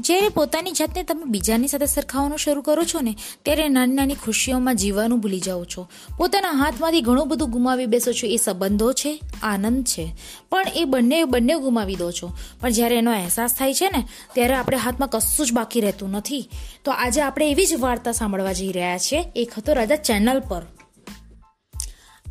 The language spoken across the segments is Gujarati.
જ્યારે પોતાની જાતને તમે બીજાની સાથે સરખાવવાનું શરૂ કરો છો ને, ત્યારે નાની નાની ખુશીઓમાં જીવવાનું ભૂલી જાઓ છો. પોતાના હાથમાંથી ઘણું બધું ગુમાવી બેસો છો, એ સંબંધો છે, આનંદ છે. પણ એ બંને બંને ગુમાવી દો છો. પણ જ્યારે એનો અહેસાસ થાય છે ને, ત્યારે આપણે હાથમાં કશું જ બાકી રહેતું નથી. તો આજે આપણે એવી જ વાર્તા સાંભળવા જઈ રહ્યા છીએ. એક હતો રાજા ચેનલ પર.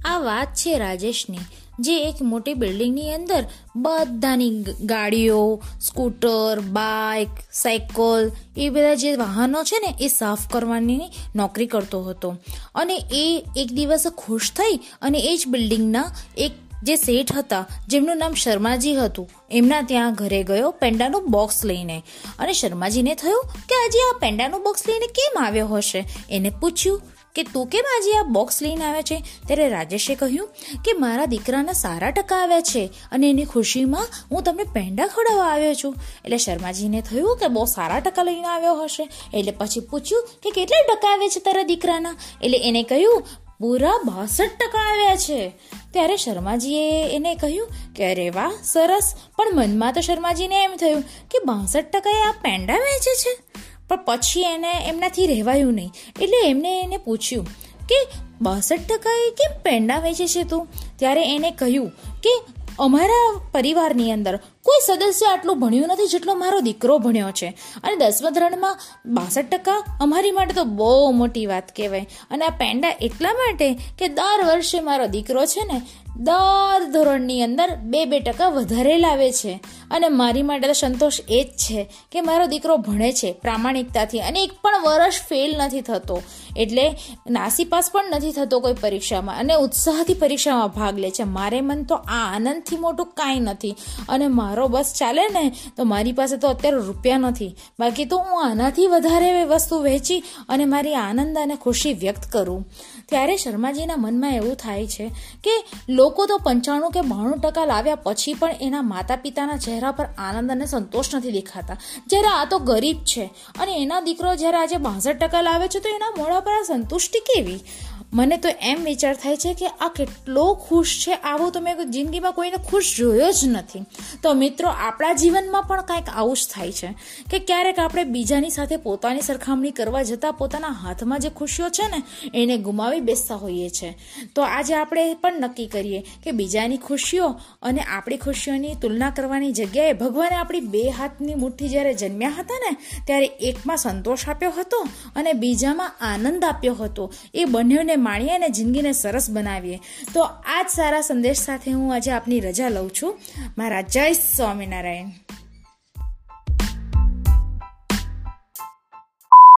આ વાત છે રાજેશની. જે એક મોટી બિલ્ડિંગની અંદર બધાની ગાડીઓ, સ્કૂટર, બાઇક, સાયકલ, એ બધા જે વાહનો છે ને, એ સાફ કરવાની નોકરી કરતો હતો. અને એ એક દિવસ ખુશ થઈ અને એ જ બિલ્ડિંગના એક જે શેઠ હતા, જેમનું નામ શર્માજી હતું, એમના ત્યાં ઘરે ગયો પેંડાનું બોક્સ લઈને. અને શર્માજીને થયું કે આજે આ પેંડાનું બોક્સ લઈને કેમ આવ્યો હશે? એને પૂછ્યું કે તું કેમ આજે આ બોક્સ લઈને આવ્યા છે? ત્યારે રાજેશે કહ્યું કે મારા દીકરાના સારા ટકા આવ્યા છે અને એની ખુશીમાં હું તમને પેંડા ખવડાવવા આવ્યો છું. એટલે શર્માજીને થયું કે બહુ સારા ટકા લઈને આવ્યો હશે. એટલે પછી પૂછ્યું કે કેટલા ટકા આવે છે તારા દીકરાના? એટલે એને કહ્યું, પૂરા બાસઠ ટકા આવ્યા છે. ત્યારે શર્માજીએ એને કહ્યું કે, અરે વાહ, સરસ. પણ મનમાં તો શર્માજીને એમ થયું કે બાસઠ ટકાએ આ પેંડા વેચે છે? પણ પછી એને એમનાથી રહેવાયું નહીં. એટલે એમને એને પૂછ્યું કે, બાસઠ ટકાએ કેમ પેંડા વેચે છે તું? ત્યારે એને કહ્યું કે અમારા પરિવારની અંદર કોઈ સદસ્ય આટલું ભણ્યું નથી જેટલો મારો દીકરો ભણ્યો છે. અને દસમા ધોરણમાં બાસઠ ટકા અમારી માટે તો બહુ મોટી વાત કહેવાય. અને આ પેંડા એટલા માટે કે દર વર્ષે મારો દીકરો છે ને, દર ધોરણની અંદર બે બે ટકા વધારે લાવે છે. અને મારી માટે તો સંતોષ એ જ છે કે મારો દીકરો ભણે છે, પ્રામાણિકતાથી અને એક પણ વર્ષ ફેલ નથી થતો. એટલે નાસીપાસ પણ નથી થતો કોઈ પરીક્ષામાં. અને ઉત્સાહથી પરીક્ષામાં ભાગ લે છે. મારે મન તો આ આનંદથી મોટું કાંઈ નથી. અને મારો બસ ચાલે ને તો મારી પાસે તો અત્યારે રૂપિયા નથી. બાકી તો હું આનાથી વધારે વસ્તુ વહેંચી અને મારી આનંદ અને ખુશી વ્યક્ત કરું. ત્યારે શર્માજીના મનમાં એવું થાય છે કે લોકો તો પંચાણું કે બાણું ટકા લાવ્યા પછી પણ એના માતા પિતાના ચહેરા પર આનંદ અને સંતોષ નથી દેખાતા. જ્યારે આ તો ગરીબ છે. અને એના દીકરો જ્યારે આજે બાસઠ ટકા લાવે છે તો એના મોઢા પર આ સંતુષ્ટિ કેવી? મને તો એમ વિચાર થાય છે કે આ કેટલો ખુશ છે. આવો તો મેં જિંદગીમાં કોઈને ખુશ જોયો જ નથી. તો મિત્રો, આપણા જીવનમાં પણ કાંઈક આવું જ થાય છે કે ક્યારેક આપણે બીજાની સાથે પોતાની સરખામણી કરવા જતાં પોતાના હાથમાં જે ખુશીઓ છે ને, એને ગુમાવી બેસતા હોઈએ છીએ તો આજે આપણે પણ નક્કી કરીએ કે બીજાની ખુશીઓ અને આપણી ખુશીઓની તુલના કરવાની જગ્યાએ ભગવાને આપણી બે હાથની મુઠ્ઠી જ્યારે જન્મ્યા હતા ને, ત્યારે એકમાં સંતોષ આપ્યો હતો અને બીજામાં આનંદ આપ્યો હતો. એ બંનેને માણીએ અને જિંદગીને સરસ બનાવીએ. તો આ જ સારા સંદેશ સાથે હું આજે આપની રજા લઉં છું. મારા જય સ્વામિનારાયણ.